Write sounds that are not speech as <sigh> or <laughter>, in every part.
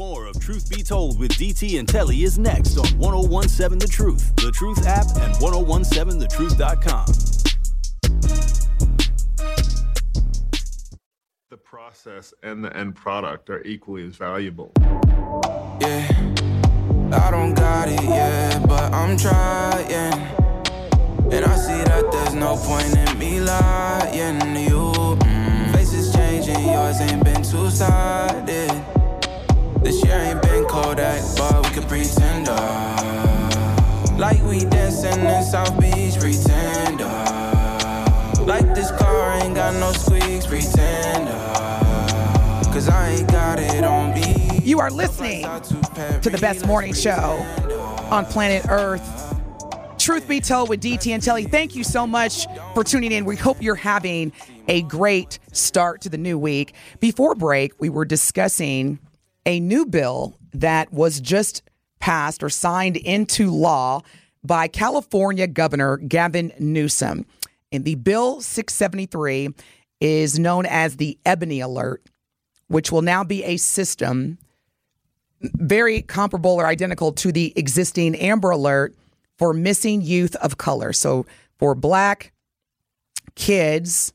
More of Truth Be Told with DT and Telly is next on 1017 The Truth, The Truth app, and 1017thetruth.com. The process and the end product are equally as valuable. Yeah, I don't got it yet, but I'm trying. And I see that there's no point in me lying to you. Mm, faces changing, yours ain't been two-sided. This year ain't been Kodak, but we could pretend uh, Like we dancing in South Beach, pretend uh, Like this car ain't got no squeaks, pretend uh, Cause I ain't got it on beat. You are listening to the best morning show on planet Earth. Truth be told with DT and Telly, thank you so much for tuning in. We hope you're having a great start to the new week. Before break, we were discussing a new bill that was just passed or signed into law by California Governor Gavin Newsom. And the Bill 673 is known as the Ebony Alert, which will now be a system very comparable or identical to the existing Amber Alert for missing youth of color. So for black kids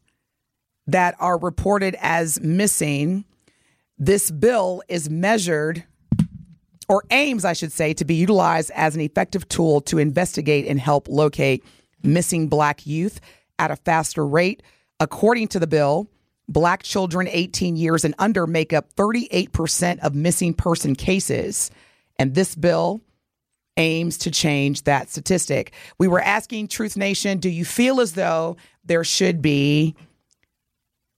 that are reported as missing, this bill is measured or aims, I should say, to be utilized as an effective tool to investigate and help locate missing black youth at a faster rate. According to the bill, black children 18 years and under make up 38% of missing person cases. And this bill aims to change that statistic. We were asking Truth Nation, do you feel as though there should be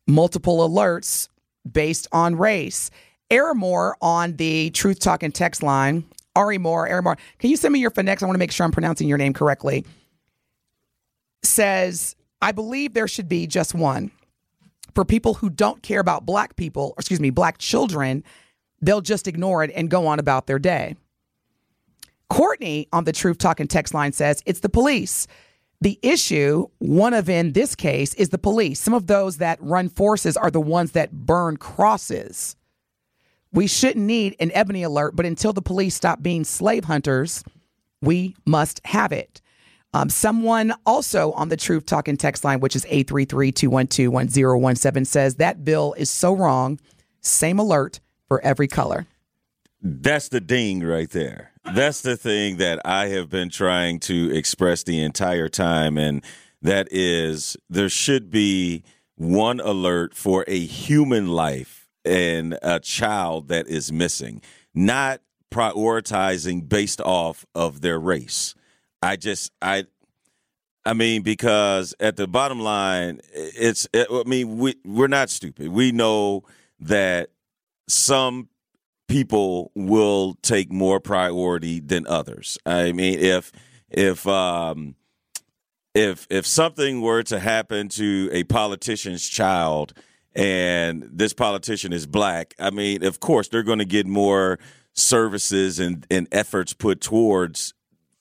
multiple alerts based on race? Ari Moore on the Truth Talking text line. Ari Moore, Ari Moore, can you send me your phonex? I want to make sure I'm pronouncing your name correctly. Says, I believe there should be just one. For people who don't care about black people, or excuse me, black children, they'll just ignore it and go on about their day. Courtney on the Truth Talking text line says it's the police. The issue, one of in this case, is the police. Some of those that run forces are the ones that burn crosses. We shouldn't need an ebony alert, but until the police stop being slave hunters, we must have it. Um, someone also on the Truth Talking text line, which is 833 212 1017, says that bill is so wrong. Same alert for every color. That's the ding right there. That's the thing that I have been trying to express the entire time. And that is there should be one alert for a human life and a child that is missing, not prioritizing based off of their race. I just, I, I mean, because at the bottom line, it's, I mean, we, we're not stupid. We know that some people will take more priority than others. I mean, if if um, if if something were to happen to a politician's child and this politician is black, I mean, of course they're going to get more services and, and efforts put towards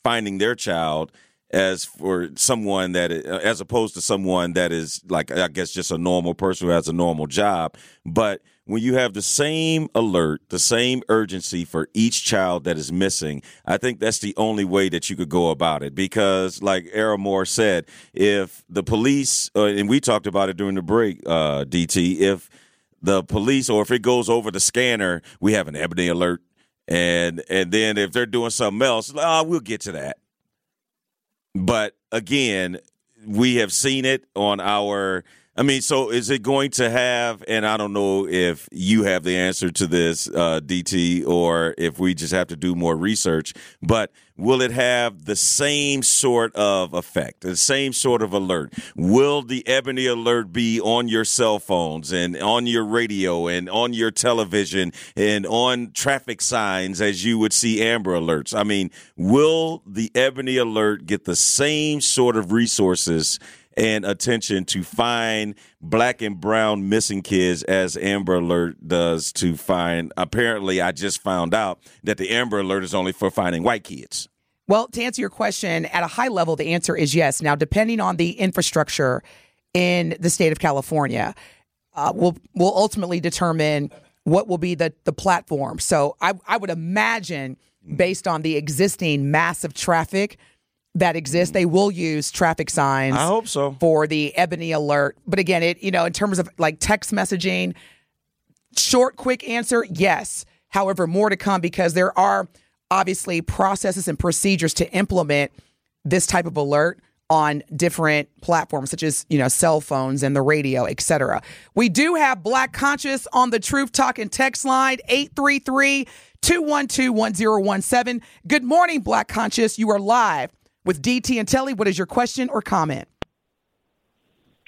finding their child as for someone that as opposed to someone that is like I guess just a normal person who has a normal job, but when you have the same alert, the same urgency for each child that is missing, I think that's the only way that you could go about it. Because, like Ari Moore said, if the police, uh, and we talked about it during the break, uh, DT, if the police or if it goes over the scanner, we have an ebony alert. And and then if they're doing something else, oh, we'll get to that. But again, we have seen it on our I mean, so is it going to have, and I don't know if you have the answer to this, uh, DT, or if we just have to do more research, but will it have the same sort of effect, the same sort of alert? Will the Ebony Alert be on your cell phones and on your radio and on your television and on traffic signs as you would see Amber Alerts? I mean, will the Ebony Alert get the same sort of resources? And attention to find black and brown missing kids as Amber Alert does to find. Apparently, I just found out that the Amber Alert is only for finding white kids. Well, to answer your question, at a high level, the answer is yes. Now, depending on the infrastructure in the state of California, uh, will will ultimately determine what will be the the platform. So I I would imagine based on the existing massive traffic that exist. they will use traffic signs. I hope so. for the ebony alert. But again, it you know in terms of like text messaging, short quick answer, yes. However, more to come because there are obviously processes and procedures to implement this type of alert on different platforms such as you know cell phones and the radio etc we do have black conscious on the truth talk and text line 833-212-1017 good morning black conscious you are live with dt and telly what is your question or comment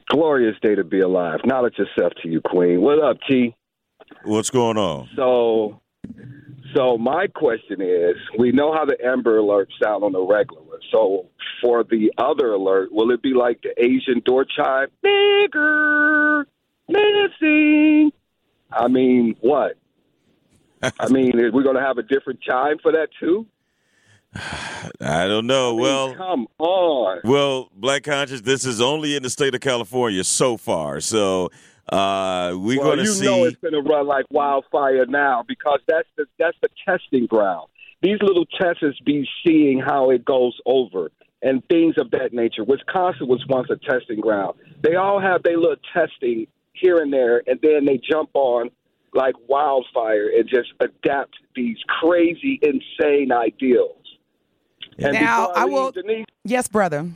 Glorious day to be alive. Knowledge yourself to you, Queen. What up, T? What's going on? So, so my question is: We know how the Amber Alert sound on the regular. So, for the other alert, will it be like the Asian door chime? Bigger, missing. I mean, what? <laughs> I mean, we're going to have a different chime for that too? I don't know. I mean, well, come on. well, Black Conscious, this is only in the state of California so far. So uh, we're well, going to see. you know it's going to run like wildfire now because that's the that's the testing ground. These little testers be seeing how it goes over and things of that nature. Wisconsin was once a testing ground. They all have their little testing here and there, and then they jump on like wildfire and just adapt these crazy, insane ideals. And Now, before I leave, will- Denise, yes brother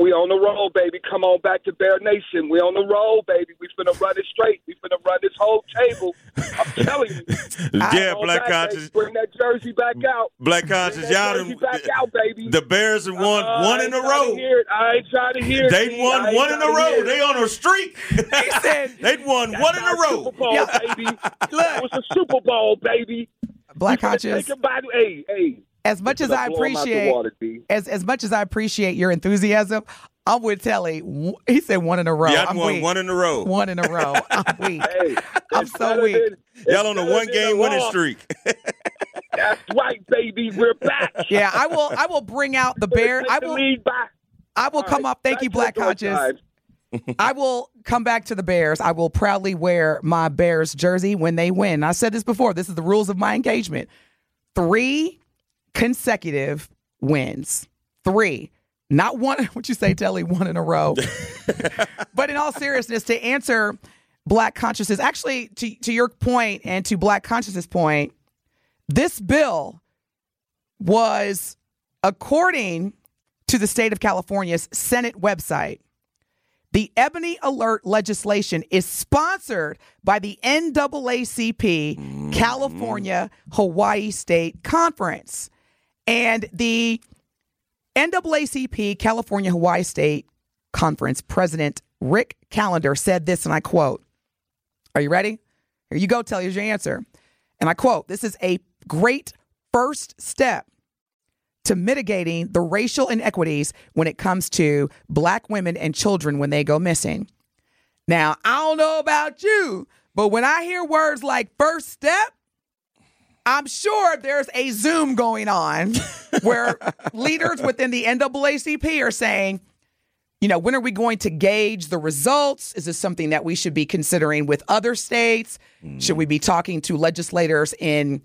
we on the road, baby. Come on back to Bear Nation. We on the road, baby. We finna run it straight. We finna run this whole table. I'm telling you. <laughs> yeah, Black back, Conscious. baby. Bring that jersey back out. Black Bring Conscious, that y'all jersey done, back out, baby. the Bears have won Uh, one in a row. hear. I ain't trying to hear it. They T. won one in a row. They on a streak. <laughs> he said They'd won one in a row. Super Bowl, Yeah. baby. <laughs> That was the Super Bowl, baby. black We finna conscious Take it by hey, hey. As much as i blow 'em out the appreciate water, as as much as I appreciate your enthusiasm, I'm with Telly. He said one in a row. Y'all I'm won weak. one in a row. One in a row. <laughs> I'm weak. Hey, I'm so weak. than- Y'all on a one than game winning streak. <laughs> That's right, baby. We're back. <laughs> Yeah, I will. I will bring out the bear. I will. I will come right, up. Thank you, Black the Conscious. I will come back to the Bears. I will proudly wear my Bears jersey when they win. I said this before. This is the rules of my engagement. Three consecutive wins. Three. Not one, <laughs> what you say, Telly, one in a row. <laughs> but in all seriousness, to answer Black consciousness, actually, to, to your point and to Black consciousness' point, this bill was, according to the state of California's Senate website, the Ebony Alert legislation is sponsored by the NAACP mm-hmm. California Hawaii State Conference. And the NAACP California Hawaii State Conference President Rick Callender said this, and I quote Are you ready? Here you go, tell you your answer. And I quote This is a great first step to mitigating the racial inequities when it comes to black women and children when they go missing. Now, I don't know about you, but when I hear words like first step, I'm sure there's a Zoom going on <laughs> where leaders within the NAACP are saying, you know, when are we going to gauge the results? Is this something that we should be considering with other states? Mm. Should we be talking to legislators in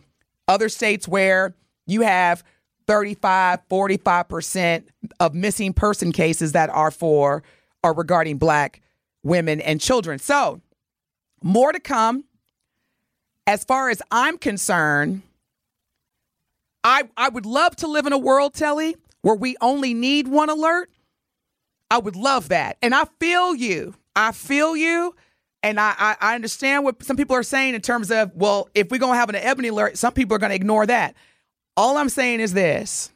other states where you have 35, 45% of missing person cases that are for or regarding black women and children. So, more to come. As far as I'm concerned, I I would love to live in a world, Telly, where we only need one alert. I would love that. And I feel you. I feel you. And I, I, I understand what some people are saying in terms of, well, if we're going to have an ebony alert, some people are going to ignore that. All I'm saying is this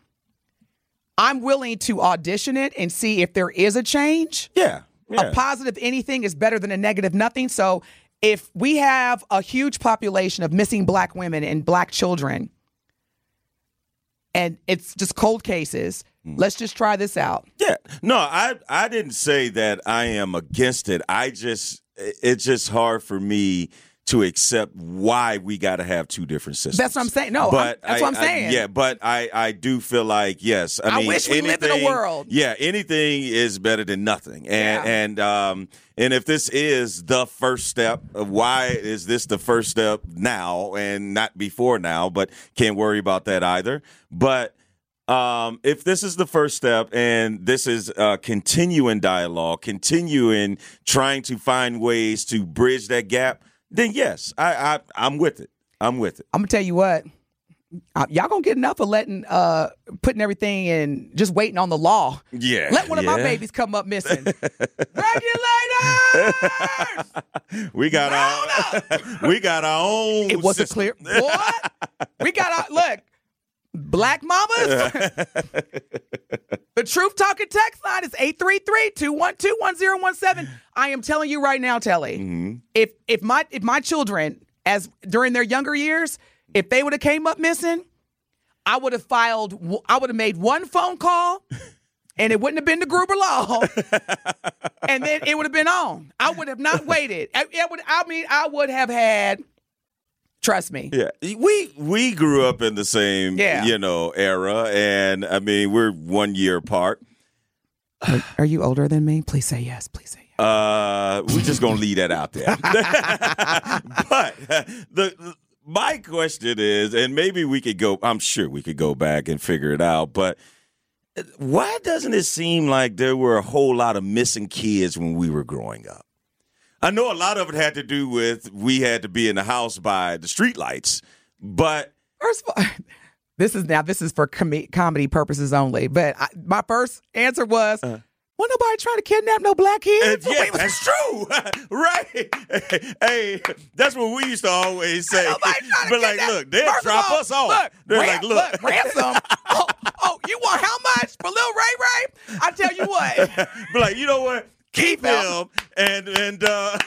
I'm willing to audition it and see if there is a change. Yeah. yeah. A positive anything is better than a negative nothing. So if we have a huge population of missing black women and black children, and it's just cold cases, let's just try this out. Yeah. No, I I didn't say that I am against it. I just it's just hard for me to accept why we got to have two different systems. That's what I'm saying. No, but I'm- that's I- what I'm I- saying. yeah, but I, I do feel like yes. I, I mean, wish we lived in a world. Yeah, anything is better than nothing. And Yeah. and um and if this is the first step, uh, why is this the first step now and not before now? But can't worry about that either. But um, if this is the first step and this is uh, continuing dialogue, continuing trying to find ways to bridge that gap, then yes, I, I I'm with it. I'm with it. I'm gonna tell you what. Uh, y'all gonna get enough of letting uh putting everything in just waiting on the law. Yeah. Let one of my babies come up missing. <laughs> Regulators! We got our <laughs> we got our own. It wasn't system. clear. <laughs> What? we got our look. Black mamas. the truth talking text line is 833-212-1017. I am telling you right now, Telly. Mm-hmm. If if my if my children as during their younger years, if they would have came up missing, I would have filed I would have made one phone call <laughs> and it wouldn't have been the Gruber law. <laughs> and then it would have been on. I would have not waited. I, would I mean I would have had trust me. Yeah, we we grew up in the same Yeah. you know era, and I mean we're one year apart. Are you older than me? Please say yes. Please say yes. Uh, we're just gonna leave that out there. <laughs> but the my question is, and maybe we could go. I'm sure we could go back and figure it out. But why doesn't it seem like there were a whole lot of missing kids when we were growing up? I know a lot of it had to do with we had to be in the house by the streetlights, but First of all, <laughs> this is now this is for com- comedy purposes only. But I, my first answer was, uh. "Wasn't nobody trying to kidnap no black Uh, kids?" <laughs> yeah, that's true. <laughs> right. <laughs> Hey, that's what we used to always say. Nobody trying to But like, look, they'll First drop all, us off. Look, They're ran- like, look. ransom. oh, oh, you want how much for Lil Ray Ray? I tell you what. but like, you know what? Keep Keep him. him and and uh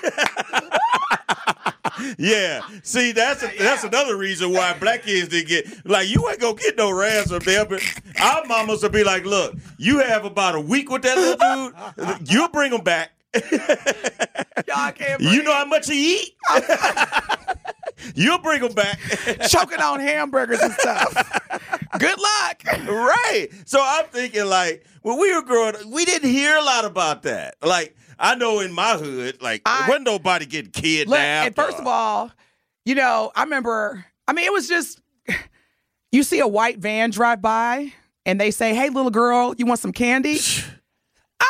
Yeah. See, that's a, that's another reason why black kids didn't get like you ain't gonna get no ransom there, but our mamas will be like, look, you have about a week with that little dude, you'll bring him back. Y'all can't <laughs> You know how much he eat? <laughs> you'll bring him back. <laughs> choking on hamburgers and stuff. Good luck. right. So I'm thinking like when we were growing up, we didn't hear a lot about that. Like I know in my hood, like I- wasn't nobody getting kidnapped. Look, and first of all, you know, I remember, I mean, it was just, <laughs> you see a white van drive by and they say, hey, little girl, you want some candy? <laughs> ah!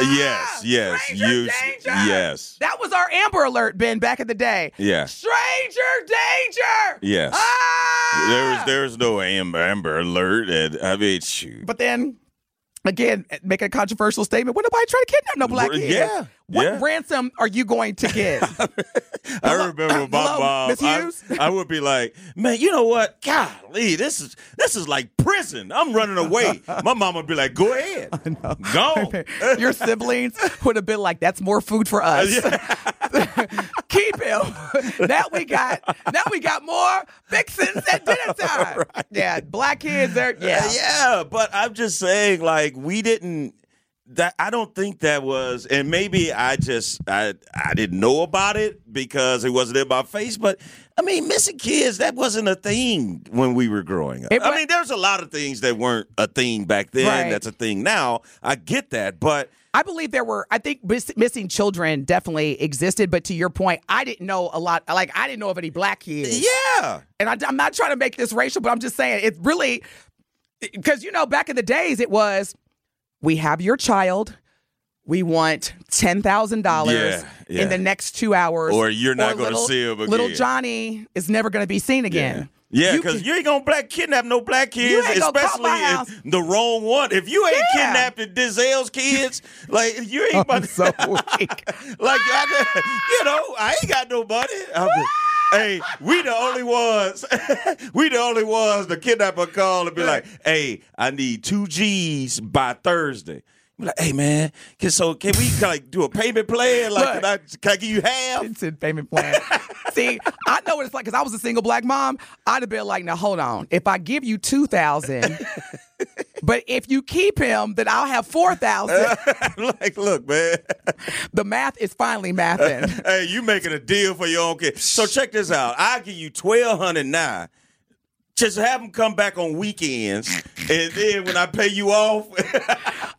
Yes, yes, Stranger you- danger! yes. That was our Amber Alert, Ben, back in the day. Yeah. Stranger danger! Yes. Ah! There was there was no amber amber alert, and I mean, shoot. But then, again, make a controversial statement. What nobody trying to kidnap no black kids? yeah, What yeah. ransom are you going to get? <laughs> I remember my hello, mom. Miss I, Hughes? I would be like, man, you know what? Golly, this is this is like prison. I'm running away. My mom would be like, go ahead, <laughs> go. <laughs> Your siblings would have been like, "That's more food for us. Keep him." <laughs> now we got now we got more fixins at <laughs> dinner time. Yeah, black kids. They're yeah. Uh, yeah, but I'm just saying, like, we didn't. That I don't think that was, and maybe I just I I didn't know about it because it wasn't in my face. But I mean, missing kids that wasn't a thing when we were growing up. It I mean, there's a lot of things that weren't a thing back then. Right. That's a thing now. I get that, but I believe there were. I think miss, missing children definitely existed. But to your point, I didn't know a lot. Like I didn't know of any black kids. yeah, And I, I'm not trying to make this racial, but I'm just saying it's really because you know back in the days it was we have your child. We want ten thousand dollars Yeah, yeah. in the next two hours, Or you're not gonna see him again. Little. Johnny is never going to be seen again. Yeah, You because can- you, ain't gonna black kidnap no black kids, ain't gonna call especially if the wrong one. If you ain't Yeah. kidnapping Dizel's kids, like you ain't about so <laughs> like I, you know, I ain't got no money. Just- hey, we the only ones. <laughs> we the only ones the kidnapper call and be like, "Hey, I need two G's by Thursday." Be like, "Hey, man, can so can we like do a payment plan? Like, can I can I give you half?" It's in payment plan. <laughs> See, I know what it's like because I was a single black mom. I'd have been like, now hold on. If I give you two thousand, <laughs> But if you keep him, then I'll have 4,000. <laughs> like, look, man. the math is finally mathing. hey, you making a deal for your own kid. So check this out. I give you twelve hundred now. Just have them come back on weekends, and then when I pay you off,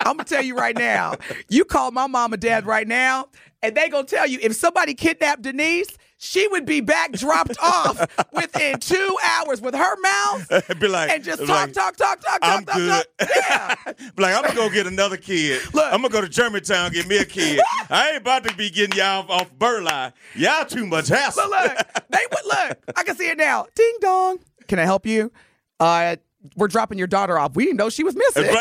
I'm gonna tell you right now. You call my mom and dad right now, and they gonna tell you if somebody kidnapped Denise, she would be back dropped off within two hours with her mouth <laughs> be like, and just talk, like, talk, talk, talk, I'm talk, good. talk, talk. Yeah. <laughs> Be like, I'm gonna go get another kid. Look. I'm gonna go to Germantown get me a kid. <laughs> I ain't about to be getting y'all off, off. Y'all too much hassle. Look, look, they would look. I can see it now. Ding dong. Can I help you? Uh, we're dropping your daughter off. We didn't know she was missing.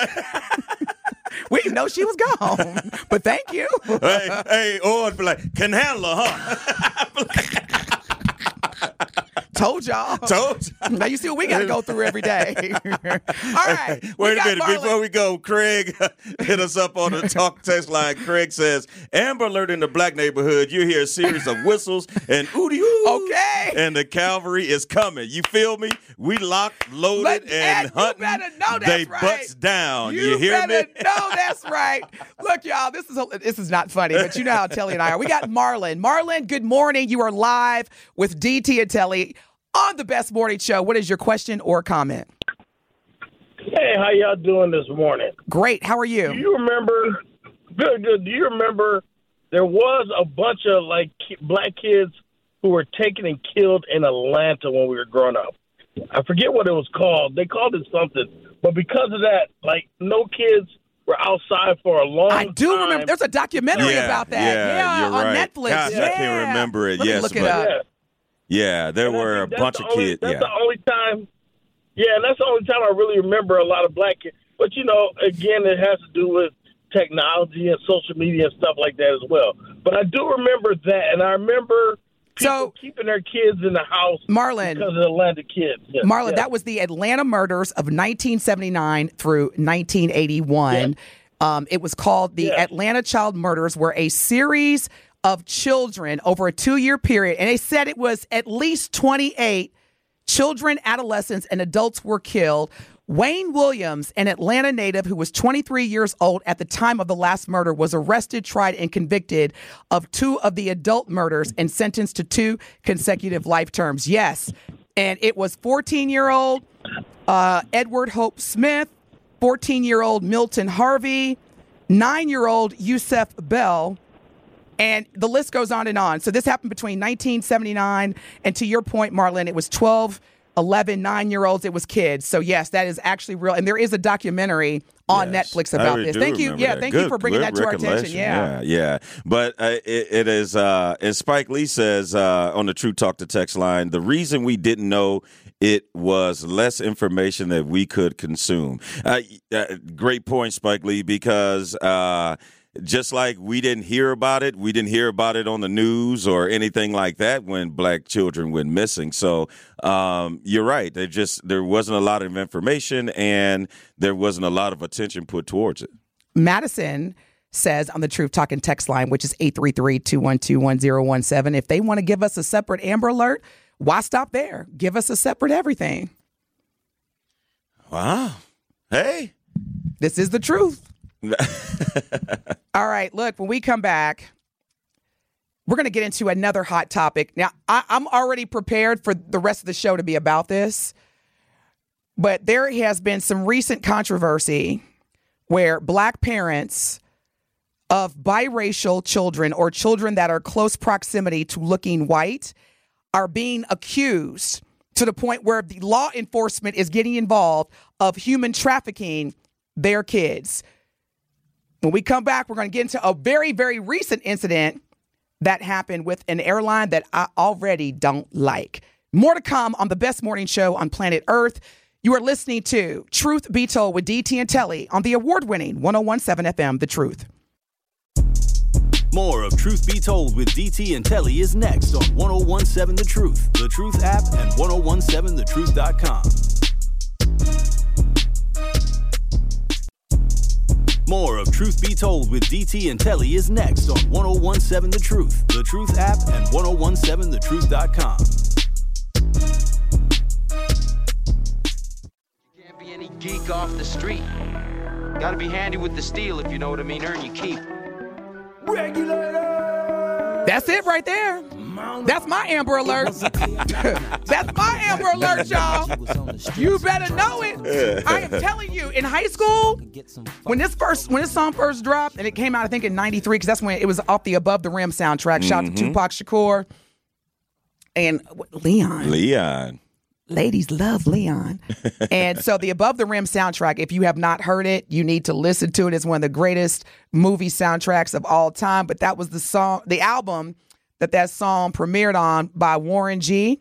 <laughs> we didn't know she was gone. But thank you. hey, hey, or be like, can handle her, huh? <laughs> <laughs> Told y'all. Told Y'all. Now you see what we got to go through every day. <laughs> All right. Wait a minute. Marlon. Before we go, Craig <laughs> hit us up on the talk text line. Craig says, Amber Alert in the black neighborhood. You hear a series of whistles and ooty oo. Okay. And the cavalry is coming. You feel me? We locked, loaded, But, and you hunting. better know that's they right. butts down. You, You, hear me? know that's right. Look, y'all, this is a, this is not funny, but you know how Telly and I are. We got Marlon. Marlon, good morning. You are live with DT and Telly on the Best Morning Show. What is your question or comment? Hey, how y'all doing this morning? Great. How are you? Do you? you remember? Good, good. Do you remember there was a bunch of like black kids who were taken and killed in Atlanta when we were growing up? I forget what it was called. They called it something, but because of that, like no kids were outside for a long time I do time. remember. There's a documentary Yeah, about that. yeah, you're on right. Netflix. Gosh, I can't remember it. Let me Yes, look it but- up. Yeah. Yeah, there And were a bunch of only- kids. That's Yeah. the only time. Yeah, that's the only time I really remember a lot of black kids. But you know, again, it has to do with technology and social media and stuff like that as well. But I do remember that, and I remember people So- keeping their kids in the house Marlon. because of the Atlanta kids. Yes, Marlon, yes. that was the Atlanta murders of 1979 through 1981. Um, it was called the Yeah. Atlanta Child Murders, where a series of children over a two year period. And they said it was at least 28 children, adolescents, and adults were killed. Wayne Williams, an Atlanta native who was 23 years old at the time of the last murder, was arrested, tried, and convicted of two of the adult murders and sentenced to two consecutive life terms. Yes. And it was 14 year old uh, Edward Hope Smith, 14 year old Milton Harvey, nine year old Yusef Bell, and the list goes on and on. So this happened between 1979 and to your point, Marlon, it was 12, 11, nine year olds. It was kids. So yes, that is actually real. And there is a documentary on Yes. Netflix about this. Thank you. Yeah, that. thank you for bringing that to our attention. Yeah. yeah, yeah. But uh, it, it is, uh, as Spike Lee says uh, on the True Talk to Text line, the reason we didn't know it was less information that we could consume. Uh, uh, great point, Spike Lee, because. Just like we didn't hear about it, we didn't hear about it on the news or anything like that when black children went missing. So um, you're right. There just there wasn't a lot of information and there wasn't a lot of attention put towards it. Madison says on the Truth Talking text line, which is 833-212-1017, if they want to give us a separate Amber Alert, why stop there? Give us a separate everything. Wow. Hey. This is the truth. <laughs> All right, look, when we come back, we're going to get into another hot topic. Now, I, I'm already prepared for the rest of the show to be about this, but there has been some recent controversy where black parents of biracial children or children that are close proximity to looking white are being accused to the point where the law enforcement is getting involved of human trafficking their kids. When we come back, we're going to get into a very, very recent incident that happened with an airline that I already don't like. More to come on the best morning show on planet Earth. You are listening to Truth Be Told with DT and Telly on the award winning 1017 FM, The Truth. More of Truth Be Told with DT and Telly is next on 1017 The Truth, The Truth app, and 1017thetruth.com. More of Truth Be Told with DT and Telly is next on 1017 The Truth, The Truth app, and 1017thetruth.com. Can't be any geek off the the street. Gotta be handy with the steel if you know what I mean. Earn your keep. Regulator! That's it right there. That's my Amber Alert. <laughs> That's my Amber Alert, y'all. You better know it. I am telling you, in high school, when this first when this song first dropped, and it came out, I think in '93, because that's when it was off the Above the Rim soundtrack. Shout out to mm-hmm. Tupac Shakur and Leon Leon. ladies love Leon. <laughs> and so the Above the Rim soundtrack, if you have not heard it, you need to listen to it. It's one of the greatest movie soundtracks of all time. But that was the song, the album that that song premiered on by Warren G.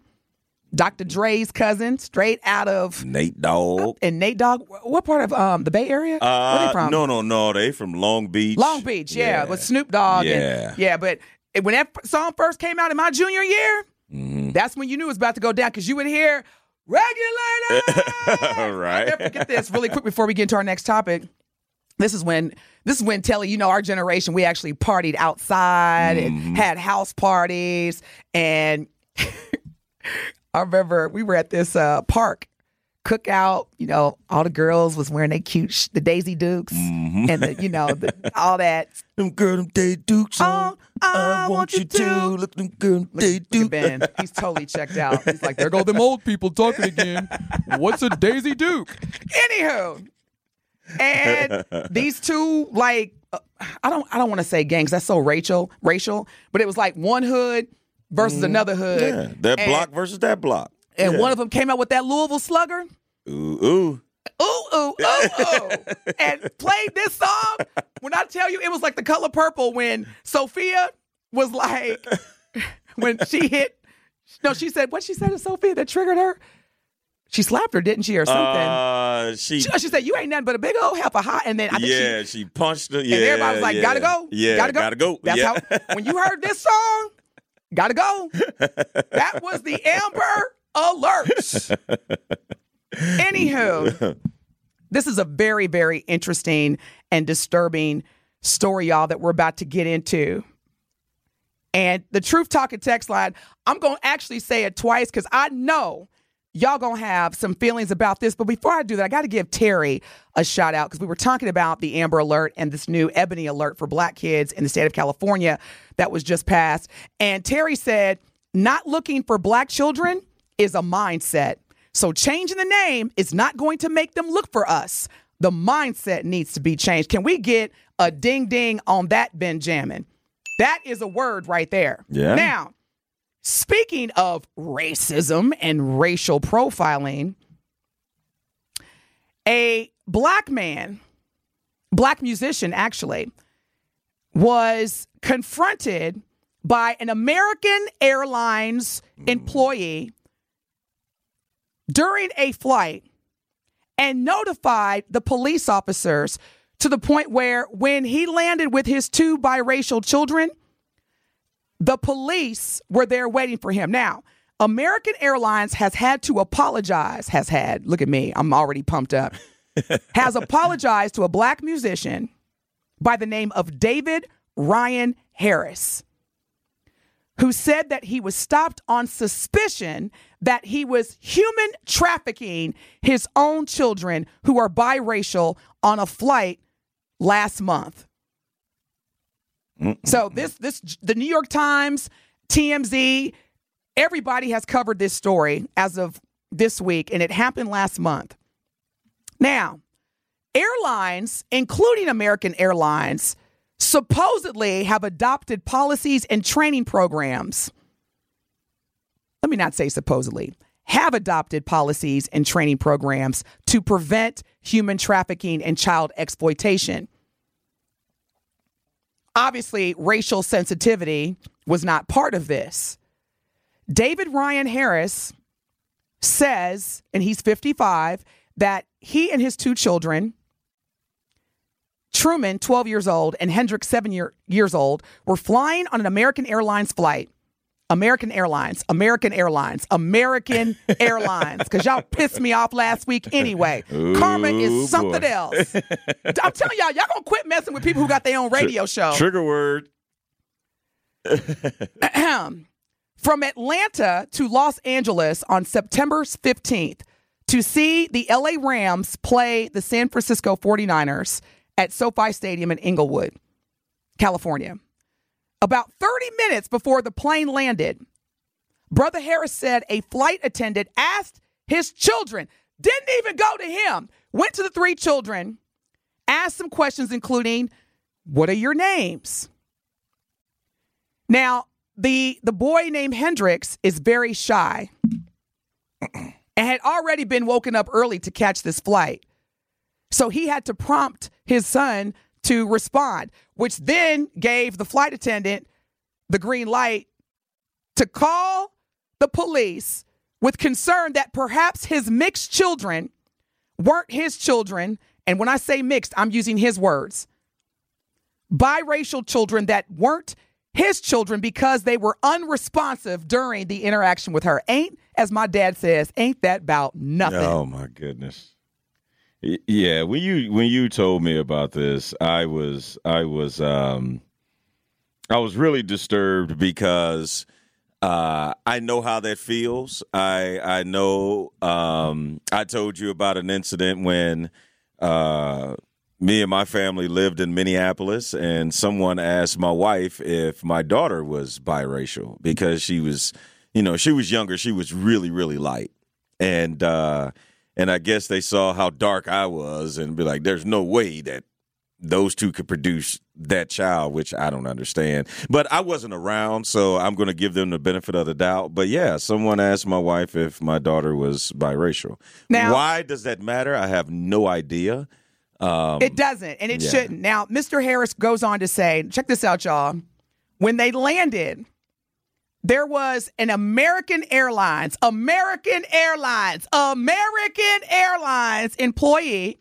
Dr. Dre's cousin, straight out of Nate Dogg. and Nate Dogg. What part of um the Bay Area? Where Uh, they from? no, no, no. They from Long Beach. Long Beach, yeah, with Snoop Dogg. Yeah. and, yeah. But when that song first came out in my junior year, Mm-hmm. that's when you knew it was about to go down because you would hear regulator. <laughs> I'll right. never forget this really quick before we get into our next topic. This is when this is when Telly, you know, our generation, we actually partied outside Mm-hmm. and had house parties. And <laughs> I remember we were at this uh, park cookout. You know, all the girls was wearing their cute sh- the Daisy Dukes Mm-hmm. and the, you know the, all that. <laughs> Them girl, them day dukes Oh, I want you to. Look, them girl, them day Look at duke. Ben, <laughs> he's totally checked out. He's like, there go them old people talking again. What's a Daisy Duke? Anywho, and these two like, uh, I don't, I don't want to say gangs. That's so racial, racial. But it was like one hood versus another hood. Yeah, that And- block versus that block. And Yeah. one of them came out with that Louisville Slugger. Ooh, ooh. ooh, ooh, ooh, ooh, and played this song. When I tell you, it was like the color purple when Sophia was like, <laughs> when she hit, no, she said, what she said to Sophia that triggered her? She slapped her, didn't she, or something? Uh, she, she, she said, you ain't nothing but a big old half a hot. And then I think yeah, she, she, punched her. Yeah, and everybody was like, yeah. gotta go. Yeah, gotta go. Gotta go. That's yeah. how, when you heard this song, gotta go. That was the Amber Alert. Anywho, this is a very, very interesting and disturbing story, y'all, that we're about to get into. And the Truth Talking text line, I'm going to actually say it twice because I know y'all to have some feelings about this. But before I do that, I got to give Terry a shout out because we were talking about the Amber Alert and this new Ebony Alert for black kids in the state of California that was just passed. And Terry said, not looking for black children is a mindset. So changing the name is not going to make them look for us. The mindset needs to be changed. Can we get a ding ding on that, Benjamin? That is a word right there. Yeah. Now, speaking of racism and racial profiling, a black man, black musician actually, was confronted by an American Airlines hmm. employee during a flight and notified the police officers to the point where when he landed with his two biracial children, the police were there waiting for him. Now, American Airlines has had to apologize, has had, look at me, I'm already pumped up, <laughs> has apologized to a black musician by the name of David Ryan Harris, who said that he was stopped on suspicion that he was human trafficking his own children who are biracial on a flight last month. So this this the New York Times, TMZ, everybody has covered this story as of this week and it happened last month. Now, airlines, including American Airlines, supposedly have adopted policies and training programs. Let me not say supposedly, have adopted policies and training programs to prevent human trafficking and child exploitation. Obviously, racial sensitivity was not part of this. David Ryan Harris says, and he's 55, that he and his two children, Truman, 12 years old, and Hendrix, 7 year, years old, were flying on an American Airlines flight. American Airlines, American Airlines, American <laughs> Airlines, because y'all pissed me off last week anyway. Karma is something boy. else. I'm telling y'all, y'all gonna quit messing with people who got their own radio show. Trigger word. <clears throat> From Atlanta to Los Angeles on September 15th, to see the LA Rams play the San Francisco 49ers at SoFi Stadium in Inglewood, California. About 30 minutes before the plane landed, Brother Harris said a flight attendant asked his children, didn't even go to him, went to the three children, asked some questions, including, What are your names? Now, the, the boy named Hendrix is very shy and had already been woken up early to catch this flight. So he had to prompt his son to respond, which then gave the flight attendant the green light to call the police with concern that perhaps his mixed children weren't his children. And when I say mixed, I'm using his words biracial children that weren't his children because they were unresponsive during the interaction with her. Ain't, as my dad says, ain't that about nothing. Oh my goodness. Yeah, when you when you told me about this, I was I was um I was really disturbed because uh I know how that feels. I I know um I told you about an incident when uh me and my family lived in Minneapolis and someone asked my wife if my daughter was biracial because she was you know, she was younger, she was really really light. And uh and I guess they saw how dark I was and be like, there's no way that those two could produce that child, which I don't understand. But I wasn't around, so I'm going to give them the benefit of the doubt. But yeah, someone asked my wife if my daughter was biracial. Now- Why does that matter? I have no idea. Um, It doesn't, and it yeah. shouldn't. Now, Mr. Harris goes on to say, check this out, y'all. When they landed, there was an American Airlines, American Airlines, American Airlines employee,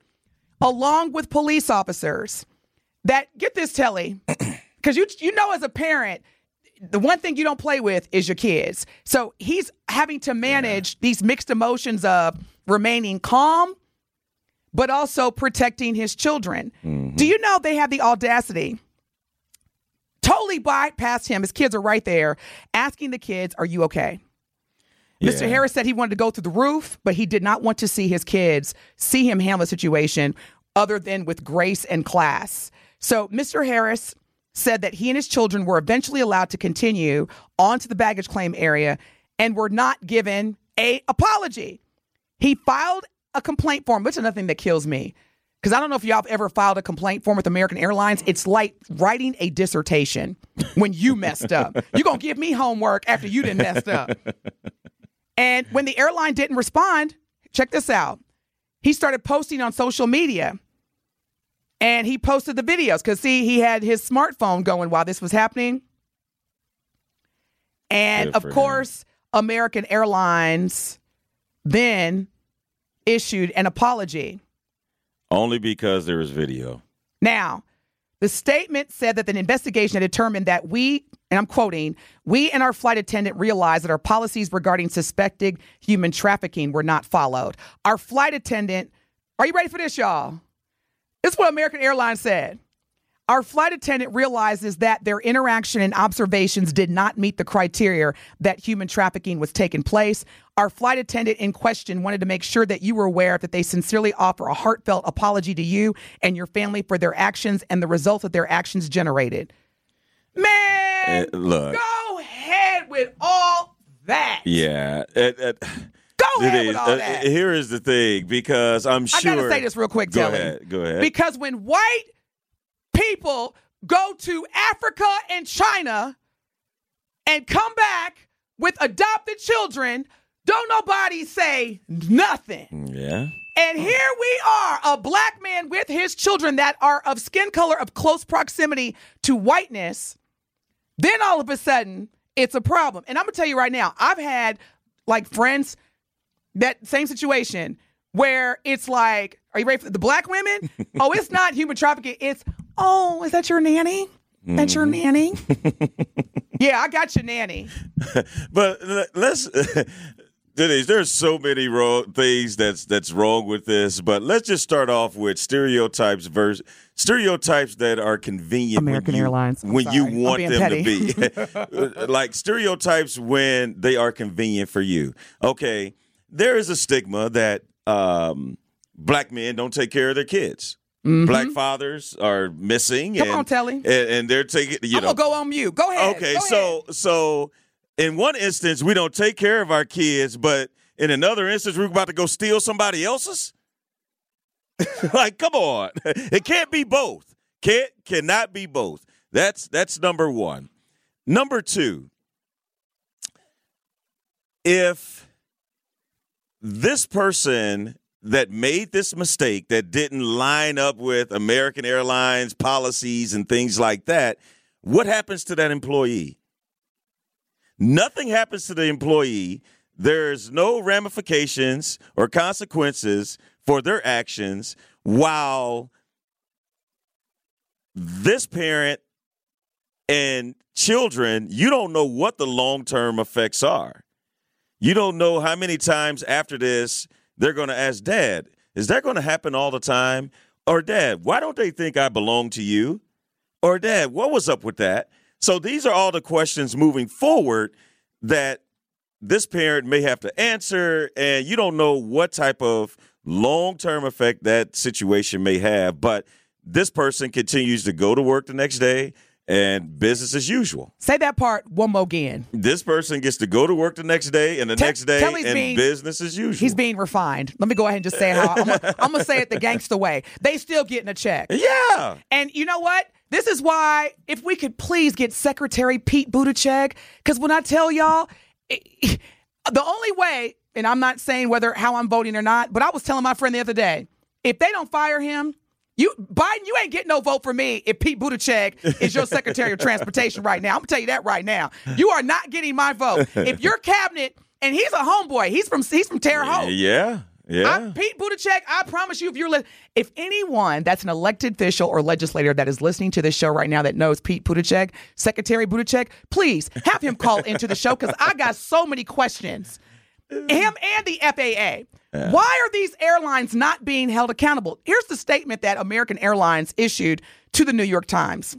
along with police officers, that get this, Telly, <clears throat> because you you know as a parent. The one thing you don't play with is your kids. So he's having to manage these mixed emotions of remaining calm, but also protecting his children. Do mm-hmm. you know they have the audacity? Totally bypassed him. His kids are right there, asking the kids, Are you okay? Mr. Harris said he wanted to go through the roof, but he did not want to see his kids see him handle the situation other than with grace and class. So Mr. Harris said that he and his children were eventually allowed to continue onto the baggage claim area and were not given a apology. He filed a complaint form, which is another thing that kills me. Because I don't know if y'all have ever filed a complaint form with American Airlines. It's like writing a dissertation when you messed up. You're going to give me homework after you didn't messed up. And when the airline didn't respond, check this out. He started posting on social media. And he posted the videos because, see, he had his smartphone going while this was happening. And of for him. course, American Airlines then issued an apology. Only because there was video. Now, the statement said that the investigation had determined that we, and I'm quoting, we and our flight attendant realized that our policies regarding suspected human trafficking were not followed. Our flight attendant, are you ready for this, y'all? This is what American Airlines said. Our flight attendant realizes that their interaction and observations did not meet the criteria that human trafficking was taking place. Our flight attendant in question wanted to make sure that you were aware that they sincerely offer a heartfelt apology to you and your family for their actions and the results that their actions generated. Man, Uh, look. go ahead with all that. Yeah. It- it- Go ahead with all Uh, that. here is the thing, because I'm sure. I gotta say this real quick, Go Telly. ahead. Go ahead. Because when white people go to Africa and China and come back with adopted children, don't nobody say nothing. yeah. And here we are, a black man with his children that are of skin color of close proximity to whiteness. Then all of a sudden, it's a problem. And I'm gonna tell you right now, I've had like friends that same situation where it's like, are you ready for the black women? <laughs> oh, it's not human trafficking. It's, oh, is that your nanny? That's your nanny? <laughs> yeah, I got your nanny. <laughs> But let's. <laughs> Denise, there's so many wrong things that's that's wrong with this, but let's just start off with stereotypes versus stereotypes that are convenient. American when you, Airlines. I'm when sorry. you want being them to be, like stereotypes when they are convenient for you. Okay, there is a stigma that um, black men don't take care of their kids. Black fathers are missing. Mm-hmm. Come and, on, Telly. And, and they're taking, you I'm know. gonna go on mute. Go ahead. Okay, Go so ahead. so in one instance we don't take care of our kids, but in another instance we're about to go steal somebody else's. <laughs> like, come on, <laughs> it can't be both. Can't cannot be both. That's that's number one. Number two, if this person that made this mistake that didn't line up with American Airlines policies and things like that, what happens to that employee? Nothing happens to the employee. There's no ramifications or consequences for their actions while this parent and children, you don't know what the long term effects are. You don't know how many times after this they're going to ask dad, is that going to happen all the time? Or dad, why don't they think I belong to you? Or dad, what was up with that? So these are all the questions moving forward that this parent may have to answer, and you don't know what type of long term effect that situation may have. But this person continues to go to work the next day and business as usual. Say that part one more again. This person gets to go to work the next day and the Te- next day and being- business as usual. He's being refined. Let me go ahead and just say how I'm gonna, I'm gonna say it the <laughs> gangster way. They still getting a check. yeah. And you know what? This is why, if we could please get Secretary Pete Buttigieg, because when I tell y'all, it- the only way, and I'm not saying whether how I'm voting or not, but I was telling my friend the other day, if they don't fire him, you Biden, you ain't getting no vote for me if Pete Buttigieg is your Secretary of Transportation right now. I'm gonna tell you that right now. You are not getting my vote. If your cabinet, and he's a homeboy, he's from he's from Terre Haute. Yeah. Yeah. I, Pete Buttigieg, I promise you, if you're li- if anyone that's an elected official or legislator that is listening to this show right now that knows Pete Buttigieg, Secretary Buttigieg, please have him call into the show because I got so many questions. Him and the FAA. Why are these airlines not being held accountable? Here's the statement that American Airlines issued to the New York Times.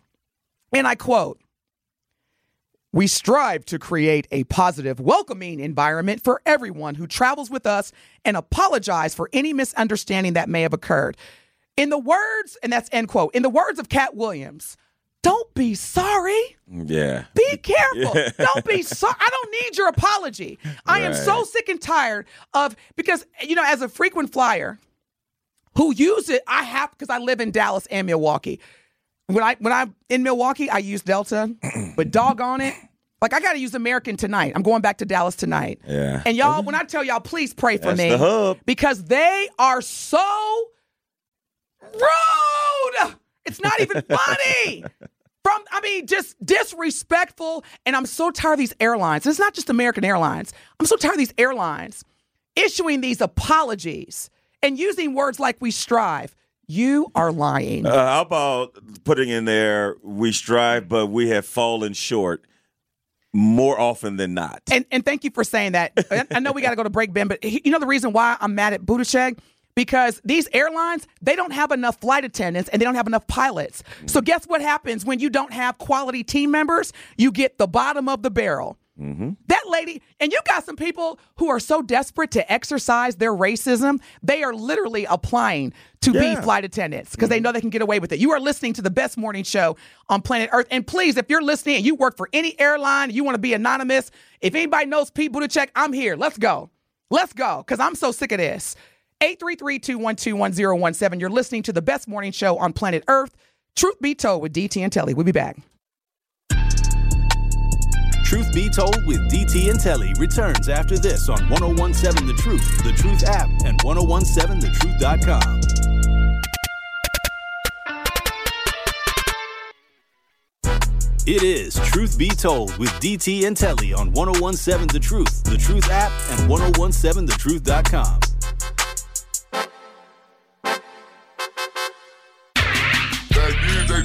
And I quote we strive to create a positive, welcoming environment for everyone who travels with us and apologize for any misunderstanding that may have occurred. In the words, and that's end quote, in the words of Katt Williams, don't be sorry. yeah. Be careful. Don't be sorry. I don't need your apology. I am so sick and tired of because you know, as a frequent flyer who use it, I have because I live in Dallas and Milwaukee. When I when I'm in Milwaukee, I use Delta, <clears throat> but doggone it. Like I gotta use American tonight. I'm going back to Dallas tonight. Yeah. And y'all, when I tell y'all, please pray for That's me. the hub. Because they are so rude. It's not even funny. From, I mean, just disrespectful. And I'm so tired of these airlines. And It's not just American Airlines. I'm so tired of these airlines issuing these apologies and using words like we strive. You are lying. Uh, how about putting in there, we strive, but we have fallen short more often than not? And and thank you for saying that. I- know we got to go to break, Ben, but he- you know the reason why I'm mad at Buttigieg because these airlines they don't have enough flight attendants and they don't have enough pilots. So mm-hmm. guess what happens when you don't have quality team members? You get the bottom of the barrel. Mm-hmm. That lady, and you got some people who are so desperate to exercise their racism, they are literally applying to be flight attendants because they mm-hmm. know they can get away with it. You are listening to the best morning show on planet Earth. And please, if you're listening and you work for any airline, you want to be anonymous, if anybody knows Pete Buttigieg, I'm here. Let's go. Let's go because I'm so sick of this. 833-212-1017. You're listening to the best morning show on planet Earth. Truth be told with DT and Telly. We'll be back. Truth Be Told with DT and Telly returns after this on 1017 The Truth, The Truth app, and 1017thetruth.com. It is Truth Be Told with DT and Telly on 1017 The Truth, The Truth app, and 1017thetruth.com.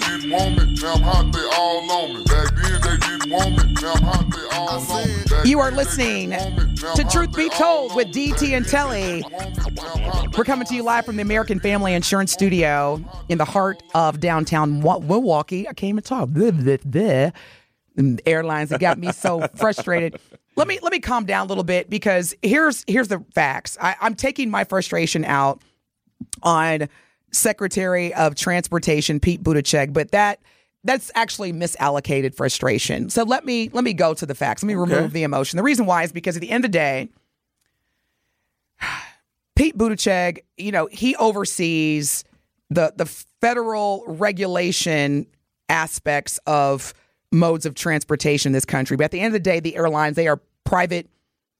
they didn't want me, now I'm hot, they all on me. Back then they didn't want me, now I'm hot, they all on me. Back You are listening didn't want me, now to Truth Be Told with. DT and Telly. then they didn't want me, now I'm hot, We're coming to you live from the American Family Insurance Studio in the heart of downtown Wa- Milwaukee. I can't even talk. Bleh, bleh, bleh. Airlines that got me so <laughs> frustrated. Let me let me calm down a little bit because here's here's the facts. I, I'm taking my frustration out on Secretary of Transportation Pete Buttigieg, but that that's actually misallocated frustration. So let me let me go to the facts. Let me remove the emotion. The reason why is because at the end of the day, <sighs> Pete Buttigieg, you know, he oversees the the federal regulation aspects of modes of transportation in this country. But at the end of the day, the airlines they are private,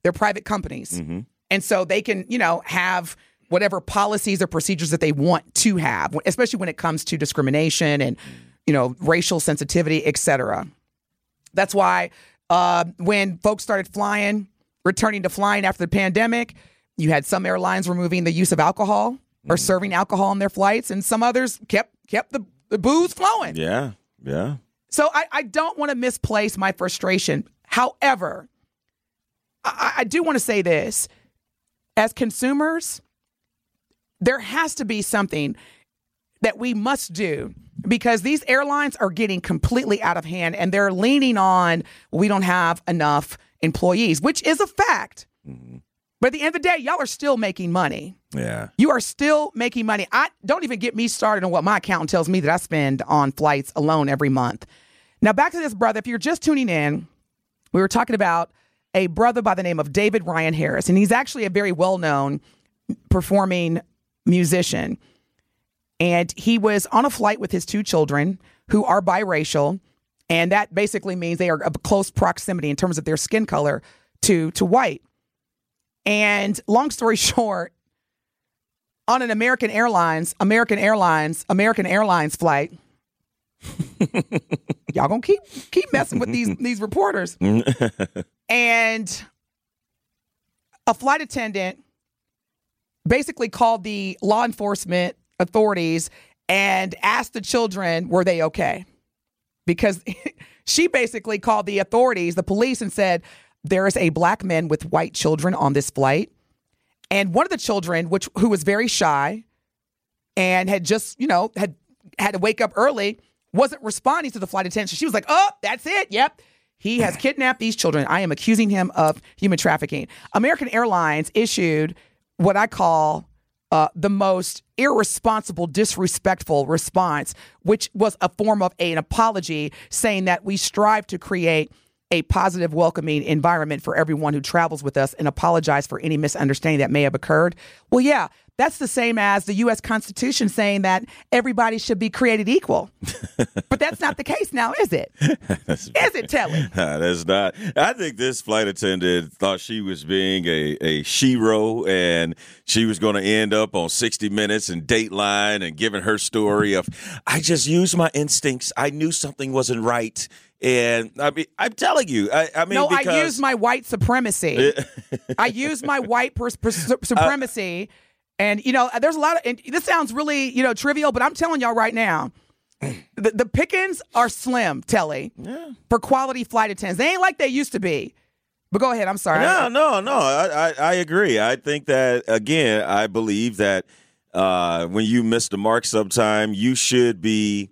they're private companies, mm-hmm. and so they can you know have whatever policies or procedures that they want to have, especially when it comes to discrimination and you know racial sensitivity, et cetera. That's why uh, when folks started flying, returning to flying after the pandemic, you had some airlines removing the use of alcohol or serving alcohol on their flights, and some others kept kept the, the booze flowing. Yeah, yeah. So I, I don't want to misplace my frustration. However, I, I do want to say this: as consumers, there has to be something that we must do because these airlines are getting completely out of hand and they're leaning on we don't have enough employees, which is a fact. Mm-hmm. But at the end of the day, y'all are still making money. Yeah. You are still making money. I don't even get me started on what my accountant tells me that I spend on flights alone every month. Now, back to this brother. If you're just tuning in, we were talking about a brother by the name of David Ryan Harris, and he's actually a very well known performing musician. And he was on a flight with his two children who are biracial. And that basically means they are of close proximity in terms of their skin color to, to white. And long story <laughs> short, on an American Airlines, American Airlines, American Airlines flight, <laughs> y'all gonna keep keep messing with these these reporters. <laughs> and a flight attendant basically called the law enforcement authorities and asked the children were they okay? Because <laughs> she basically called the authorities the police and said there is a black man with white children on this flight. And one of the children which who was very shy and had just you know had had to wake up early wasn't responding to the flight attendant. She was like oh that's it. Yep. He has <laughs> kidnapped these children. I am accusing him of human trafficking. American airlines issued what i call uh, the most irresponsible, disrespectful response, which was a form of an apology saying that we strive to create a positive, welcoming environment for everyone who travels with us and apologize for any misunderstanding that may have occurred. Well, yeah, that's the same as the U.S. Constitution saying that everybody should be created equal. <laughs> but that's not the case now, is it? is it, Telly? <laughs> Nah, that's not. I think this flight attendant thought she was being a, a shero and she was going to end up on 60 Minutes and Dateline and giving her story of, I just used my instincts. I knew something wasn't right. And I mean, I'm telling you, I, I mean, no, because, I use my white supremacy. <laughs> I use my white pers- pers- supremacy. and, you know, there's a lot of, and this sounds really, you know, trivial, but I'm telling y'all right now, the, the pickings are slim, Telly, yeah. for quality flight attendants. They ain't like they used to be. But go ahead. I'm sorry. No, no, no. I, I, I agree. I think that again. I believe that uh, when you miss the mark, sometime you should be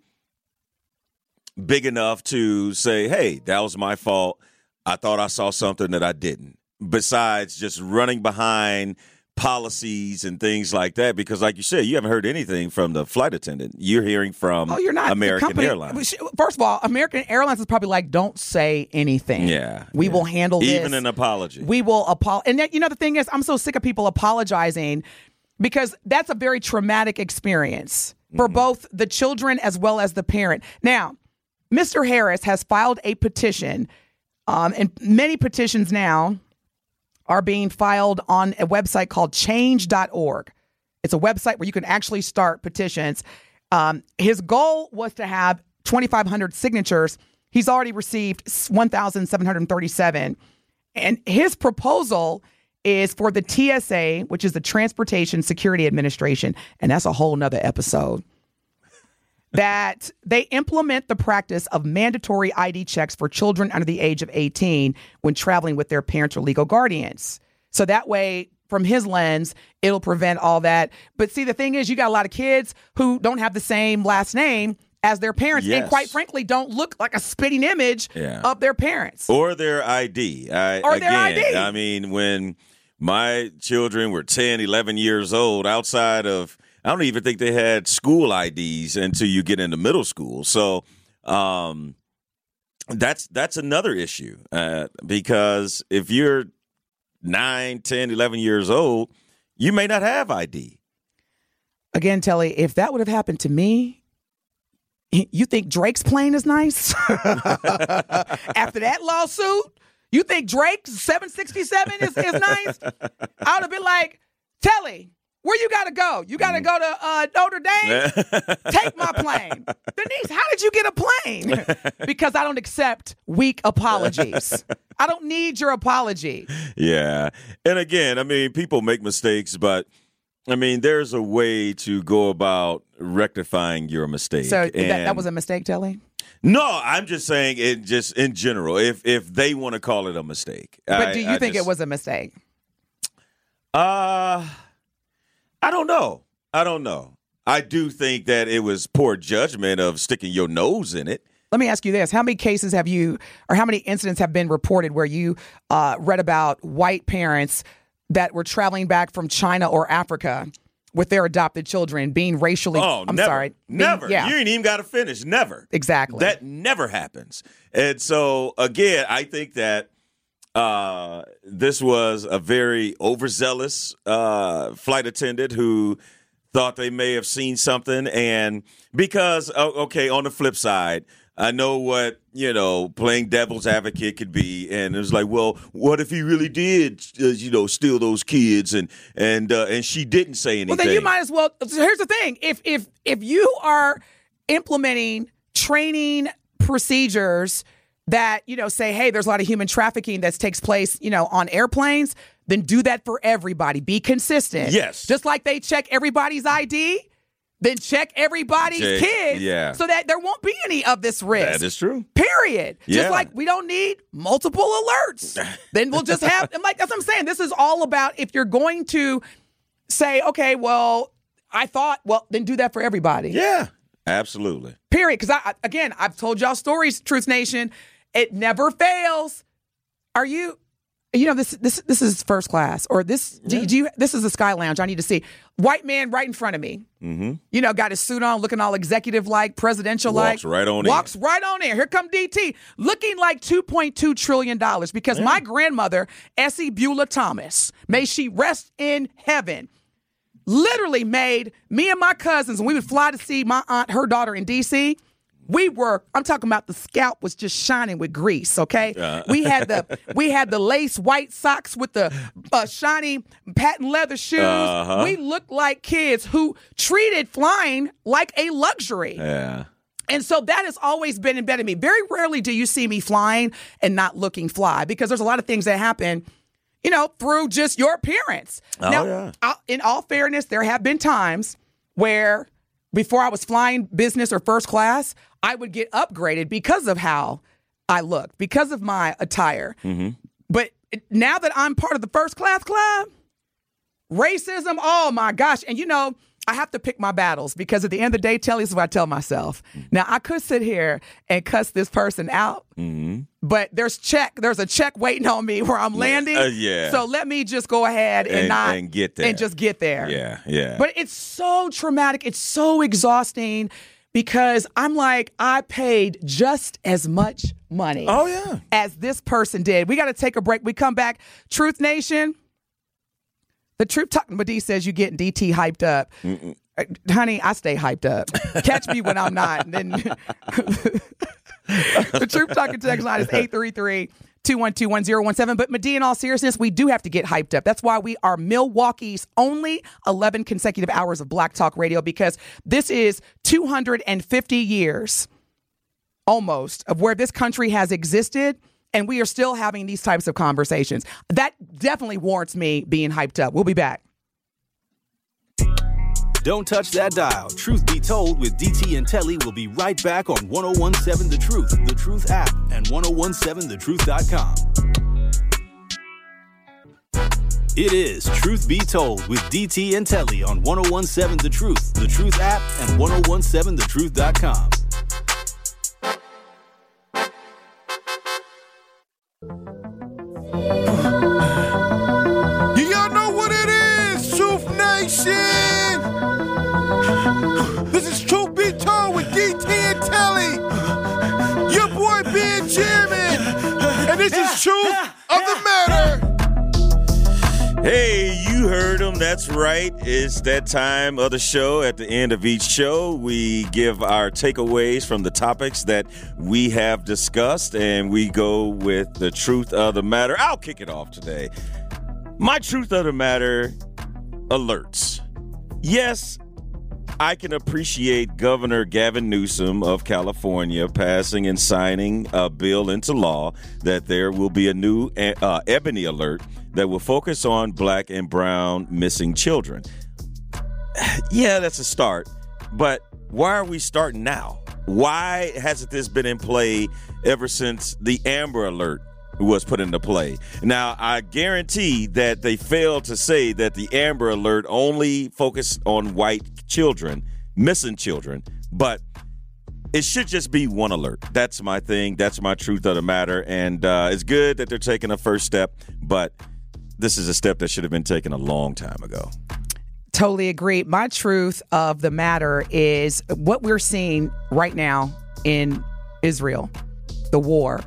big enough to say, "Hey, that was my fault. I thought I saw something that I didn't." Besides just running behind policies and things like that, because, like you said, you haven't heard anything from the flight attendant. You're hearing from Oh, you're not American company- Airlines. First of all, American Airlines is probably like, don't say anything. Yeah, we yeah. will handle this. Even an apology. We will apologize. And yet, you know, the thing is, I'm so sick of people apologizing because that's a very traumatic experience for Mm-hmm. both the children as well as the parent. Now, Mr. Harris has filed a petition, um, and many petitions now are being filed on a website called change.org. It's a website where you can actually start petitions. Um, his goal was to have 2,500 signatures. He's already received 1,737. And his proposal is for the TSA, which is the Transportation Security Administration. And that's a whole nother episode that they implement the practice of mandatory ID checks for children under the age of 18 when traveling with their parents or legal guardians. So that way, from his lens, it'll prevent all that. But see, the thing is, you got a lot of kids who don't have the same last name as their parents, and quite frankly, don't look like a spitting image Yeah. of their parents. or their ID. I, Or their again, ID. I mean, when my children were 10, 11 years old, outside of, I don't even think they had school IDs until you get into middle school. So, um, that's that's another issue uh, because if you're 9 10 11 years old you may not have id Again, Telly, if that would have happened to me, you think Drake's plane is nice? <laughs> After that lawsuit, you think Drake's 767 is, is nice? I would have been like, Telly, where you got to go? You got to go to uh, Notre Dame? <laughs> Take my plane. Denise, how did you get a plane? <laughs> because I don't accept weak apologies. I don't need your apology. Yeah. And again, I mean, people make mistakes, but I mean, there's a way to go about rectifying your mistake. So that, that was a mistake, Telly? No, I'm just saying it just in general, if if they want to call it a mistake. But I- do you I think just- it was a mistake? Uh I don't know. I don't know. I do think that it was poor judgment of sticking your nose in it. Let me ask you this: How many cases have you, or how many incidents have been reported where you uh, read about white parents that were traveling back from China or Africa with their adopted children being racially? Oh, I'm never, sorry, being- never. yeah, You ain't even got to finish. Never. exactly. That never happens. And so again, I think that uh, this was a very overzealous uh, flight attendant who thought they may have seen something, and because okay, on the flip side. I know what you know playing devil's advocate could be, and it was like, well, what if he really did, uh, you know, steal those kids, and and uh, and she didn't say anything. well, then you might as well. so Here's the thing: if if if you are implementing training procedures that you know say, hey, there's a lot of human trafficking that takes place, you know, on airplanes, then do that for everybody. Be consistent. Yes. just like they check everybody's ID. Then check everybody's Check, kids, yeah. so that there won't be any of this risk. that is true. Period. Yeah. Just like we don't need multiple alerts. <laughs> then we'll just have and like that's what I'm saying. This is all about if you're going to say, okay, well, I thought, well, then do that for everybody. Yeah, absolutely. Period. Because I- again, I've told y'all stories, Truth Nation. It never fails. Are you? You know this. This this is first class, or this. Do, do you? This is a Sky Lounge. I need to see white man right in front of me. Mm-hmm. You know, got his suit on, looking all executive like, presidential like. Walks right on in. Walks right on in. Here come DT, looking like $2.2 trillion because my grandmother, Essie Beulah Thomas, may she rest in heaven, literally made me and my cousins, when we would fly to see my aunt, her daughter in D.C., we were i'm talking about the scalp was just shining with grease okay Uh. <laughs> we had the we had the lace white socks with the uh, shiny patent leather shoes Uh-huh. we looked like kids who treated flying like a luxury Yeah. and so that has always been embedded in me. Very rarely do you see me flying and not looking fly because there's a lot of things that happen, you know, through just your appearance. Oh, now, yeah. I- in all fairness, there have been times where before I was flying business or first class, I would get upgraded because of how I looked, because of my attire. Mm-hmm. But now that I'm part of the first class club, racism, oh my gosh. And you know, I have to pick my battles because at the end of the day, tell you what I tell myself. Now, I could sit here and cuss this person out, but there's check, there's a check waiting on me where I'm landing. Uh, yeah. So let me just go ahead and, And- not and get there. and just get there. Yeah. Yeah. But it's so traumatic. It's so exhausting because I'm like, I paid just as much money oh yeah. as this person did. We got to take a break. We come back. Truth Nation. The truth talking Madi says you getting DT hyped up. Uh, Honey, I stay hyped up. Catch me when I'm not. And <laughs> then <laughs> the truth talking text line is 833 <laughs> 212 1017. But Madi, in all seriousness, we do have to get hyped up. That's why we are Milwaukee's only 11 consecutive hours of Black Talk Radio because this is 250 years almost of where this country has existed and we are still having these types of conversations. That definitely warrants me being hyped up. We'll be back. Don't touch that dial. Truth be told, with DT and Telly, we'll be right back on 1017 The Truth, The Truth app, and 1017thetruth.com. It is Truth Be Told with DT and Telly on 1017 The Truth, The Truth app, and 1017thetruth.com. Y'all know what it is, Truth Nation! Truth of the Matter. Hey, you heard him. That's right. It's that time of the show. At the end of each show, we give our takeaways from the topics that we have discussed, and we go with the truth of the matter. I'll kick it off today. My truth of the matter alerts. Yes, I can appreciate Governor Gavin Newsom of California passing and signing a bill into law that there will be a new uh, ebony alert that will focus on black and brown missing children. yeah, that's a start, but why are we starting now? Why hasn't this been in play ever since the Amber Alert was put into play. Now, I guarantee that they failed to say that the Amber Alert only focused on white children, missing children, but it should just be one alert. That's my thing. That's my truth of the matter. And uh, it's good that they're taking a first step, but this is a step that should have been taken a long time ago. Totally agree. My truth of the matter is what we're seeing right now in Israel, the war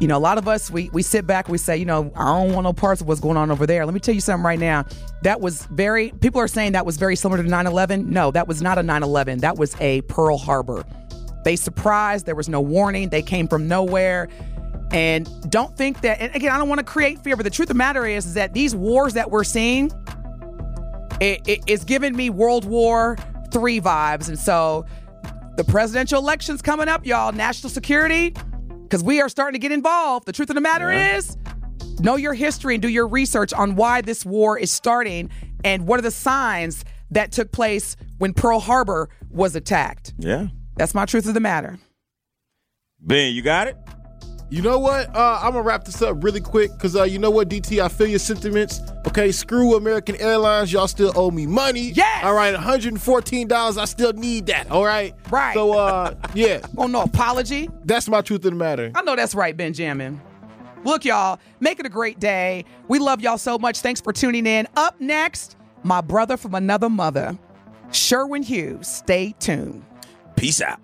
you know, a lot of us we we sit back, we say, you know, I don't want no parts of what's going on over there. Let me tell you something right now. That was very people are saying that was very similar to 9/11. No, that was not a 9/11. That was a Pearl Harbor. They surprised, there was no warning, they came from nowhere. And don't think that and again, I don't want to create fear, but the truth of the matter is, is that these wars that we're seeing it, it, it's giving me World War Three vibes. And so the presidential elections coming up, y'all, national security because we are starting to get involved. The truth of the matter yeah. is, know your history and do your research on why this war is starting and what are the signs that took place when Pearl Harbor was attacked. Yeah. That's my truth of the matter. Ben, you got it? You know what? Uh, I'm gonna wrap this up really quick because uh, you know what, DT, I feel your sentiments. Okay, screw American Airlines. Y'all still owe me money. Yes. All right, 114 dollars. I still need that. All right. Right. So, uh, <laughs> yeah. oh no apology. That's my truth of the matter. I know that's right, Benjamin. Look, y'all, make it a great day. We love y'all so much. Thanks for tuning in. Up next, my brother from another mother, Sherwin Hughes. Stay tuned. Peace out.